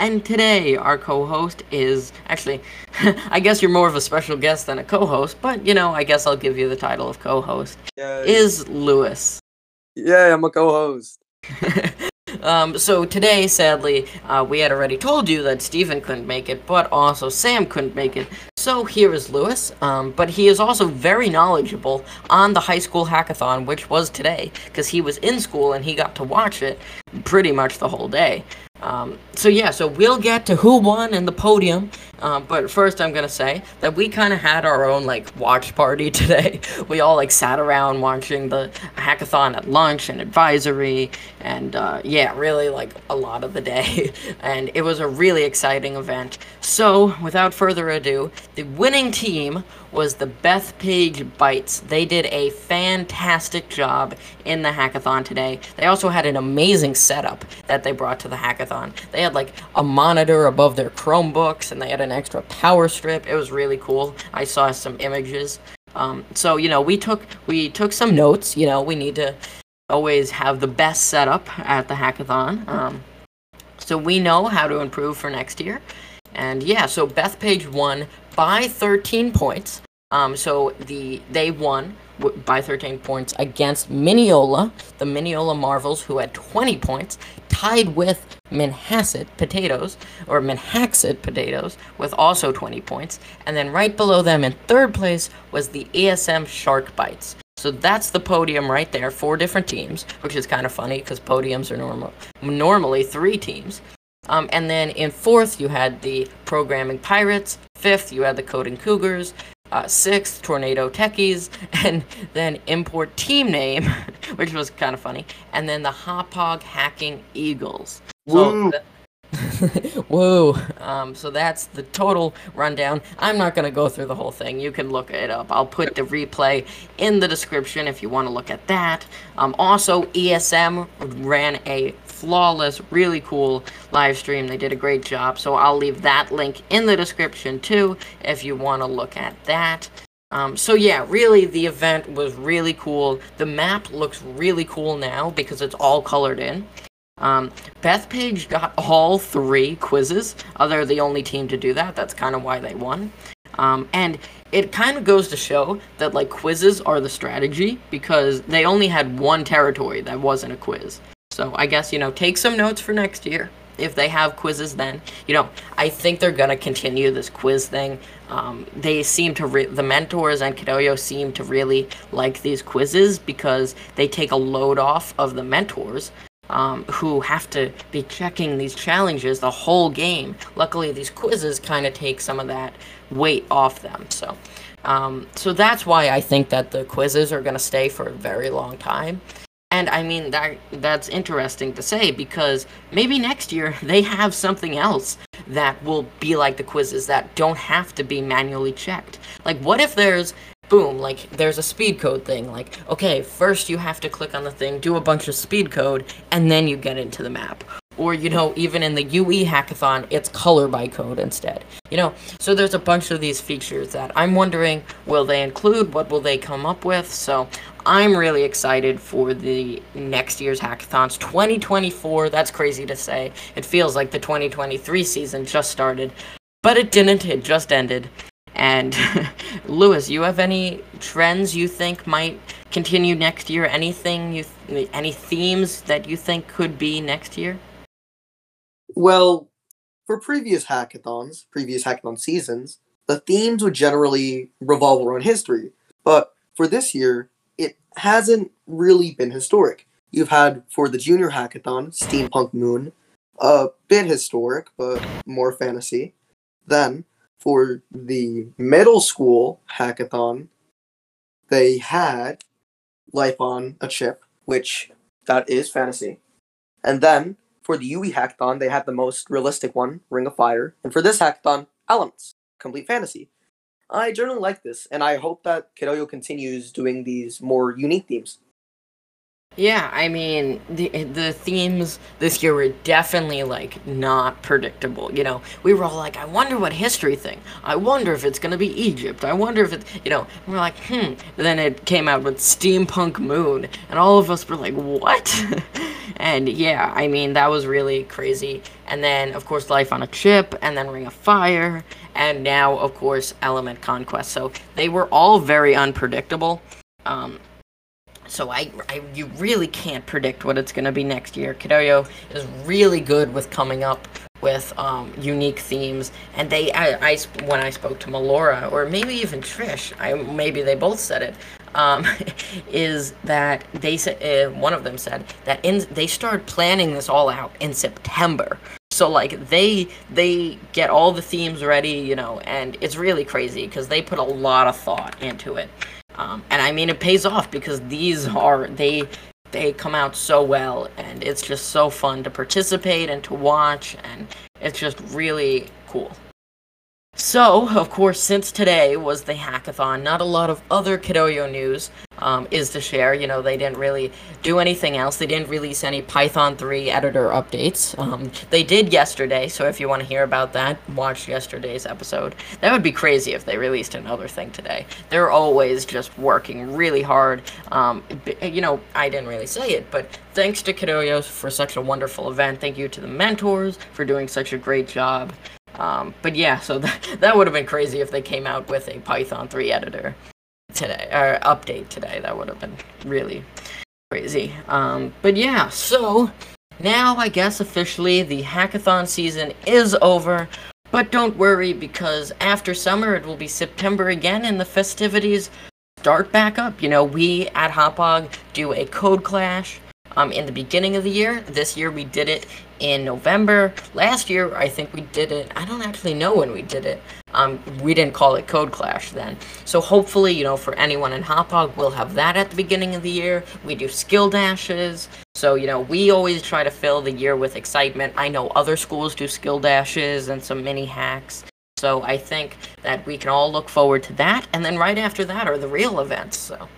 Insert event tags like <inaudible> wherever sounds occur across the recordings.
And today, our co host is actually, <laughs> I guess you're more of a special guest than a co host, but you know, I guess I'll give you the title of co host. Yeah, Is Lewis. yeah, I'm a co-host. <laughs> um, so today, sadly, uh, we had already told you that Stephen couldn't make it, but also Sam couldn't make it. So here is Lewis, um, but he is also very knowledgeable on the high school hackathon, which was today, because he was in school and he got to watch it pretty much the whole day. Um, so yeah, so we'll get to who won and the podium. Um, but first, I'm gonna say that we kind of had our own like watch party <laughs> today. we all like sat around watching the hackathon at lunch and advisory, and uh, yeah, really like a lot of the day. <laughs> and it was a really exciting event. So without further ado, the winning team was the Bethpage Bites. They did a fantastic job in the hackathon today. They also had an amazing setup that they brought to the hackathon. They had like a monitor above their Chromebooks and they had an extra power strip. It was really cool. I saw some images. Um, so you know, we took we took some notes. You know, we need to always have the best setup at the hackathon. Um, so we know how to improve for next year. And yeah, so Bethpage won by 13 points. Um, so the they won by 13 points against Mineola, the Mineola Marvels, who had 20 points, tied with Manhasset Potatoes, or Manhaxet Potatoes, with also 20 points. And then right below them in third place was the ASM Shark Bites. So that's the podium right there, four different teams, which is kind of funny because podiums are normal, normally three teams. Um, and then in fourth, you had the Programming Pirates. Fifth, you had the Coding Cougars. Uh, sixth, Tornado Techies. <laughs> And then import team name, <laughs> which was kind of funny. And then the Hauppauge Hacking Eagles. So Woo. <laughs> Woo. Um, so that's the total rundown. I'm not going to go through the whole thing. You can look it up. I'll put the replay in the description if you want to look at that. Um, also, ESM ran a flawless, really cool live stream. They did a great job. So I'll leave that link in the description too if you want to look at that. Um, so yeah, really the event was really cool. The map looks really cool now because it's all colored in. Um, Bethpage got all three quizzes. Uh, they're the only team to do that. That's kind of why they won. Um, and it kind of goes to show that like quizzes are the strategy because they only had one territory that wasn't a quiz. So I guess you know take some notes for next year if they have quizzes. Then you know I think they're gonna continue this quiz thing. Um, they seem to re- the mentors and KidOYO seem to really like these quizzes because they take a load off of the mentors um, who have to be checking these challenges the whole game. Luckily, these quizzes kind of take some of that weight off them. So, um, so that's why I think that the quizzes are going to stay for a very long time. And I mean that that's interesting to say because maybe next year <laughs> they have something else that will be like the quizzes that don't have to be manually checked. Like what if there's boom, like there's a speed code thing. Like, okay, first you have to click on the thing, do a bunch of speed code, and then you get into the map. Or, you know, even in the UE hackathon, it's color by code instead. You know, so there's a bunch of these features that I'm wondering will they include? What will they come up with? So I'm really excited for the next year's hackathons. 2024, that's crazy to say. It feels like the 2023 season just started, but it didn't, it just ended. And <laughs> Lewis, you have any trends you think might continue next year? Anything you, th- any themes that you think could be next year? Well, for previous hackathons, previous hackathon seasons, the themes would generally revolve around history. But for this year, it hasn't really been historic. You've had for the junior hackathon, Steampunk Moon, a bit historic, but more fantasy. Then for the middle school hackathon, they had Life on a Chip, which that is fantasy. And then for the UE hackathon, they had the most realistic one, Ring of Fire. And for this hackathon, Elements, complete fantasy. I generally like this, and I hope that KidOYO continues doing these more unique themes. Yeah, I mean the the themes this year were definitely like not predictable. You know, we were all like, I wonder what history thing. I wonder if it's gonna be Egypt. I wonder if it's you know. we're like, hmm. then it came out with steampunk moon, and all of us were like, what? <laughs> and yeah, I mean that was really crazy. And then of course, life on a chip, and then Ring of Fire, and now of course, Element Conquest. So they were all very unpredictable. Um, so I, I you really can't predict what it's going to be next year. KidOYO is really good with coming up with um, unique themes, and they I, I when I spoke to Melora or maybe even Trish, I maybe they both said it. Um, <laughs> is that they said uh, one of them said that in they start planning this all out in September. So like they they get all the themes ready, you know, and it's really crazy because they put a lot of thought into it. Um, and I mean, it pays off because these are they they come out so well, and it's just so fun to participate and to watch, and it's just really cool. So, of course, since today was the hackathon, not a lot of other KidOYO news um, is to share. You know, they didn't really do anything else. They didn't release any Python 3 editor updates. Um, they did yesterday, so if you want to hear about that, watch yesterday's episode. That would be crazy if they released another thing today. They're always just working really hard. Um, you know, I didn't really say it, but thanks to KidOYO for such a wonderful event. Thank you to the mentors for doing such a great job. Um, but yeah, so <laughs> that, that would have been crazy if they came out with a Python 3 editor today, or update today. That would have been really crazy. Um, but yeah, so now I guess officially the hackathon season is over. But don't worry because after summer it will be September again and the festivities start back up. You know, we at Hauppauge do a code clash um, in the beginning of the year. This year we did it in November. Last year, I think we did it. I don't actually know when we did it. Um, we didn't call it Code Clash then. So hopefully, you know, for anyone in Hauppauge, we'll have that at the beginning of the year. We do skill dashes. So, you know, we always try to fill the year with excitement. I know other schools do skill dashes and some mini hacks. So I think that we can all look forward to that. And then right after that are the real events. So.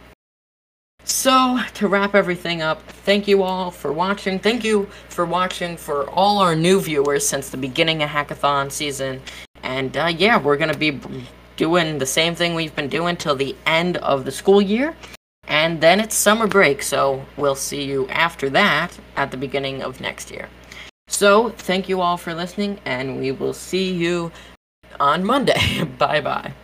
So, to wrap everything up, thank you all for watching. Thank you for watching for all our new viewers since the beginning of Hackathon season. And uh, yeah, we're going to be doing the same thing we've been doing till the end of the school year. And then it's summer break, so we'll see you after that at the beginning of next year. So, thank you all for listening, and we will see you on Monday. <laughs> bye bye.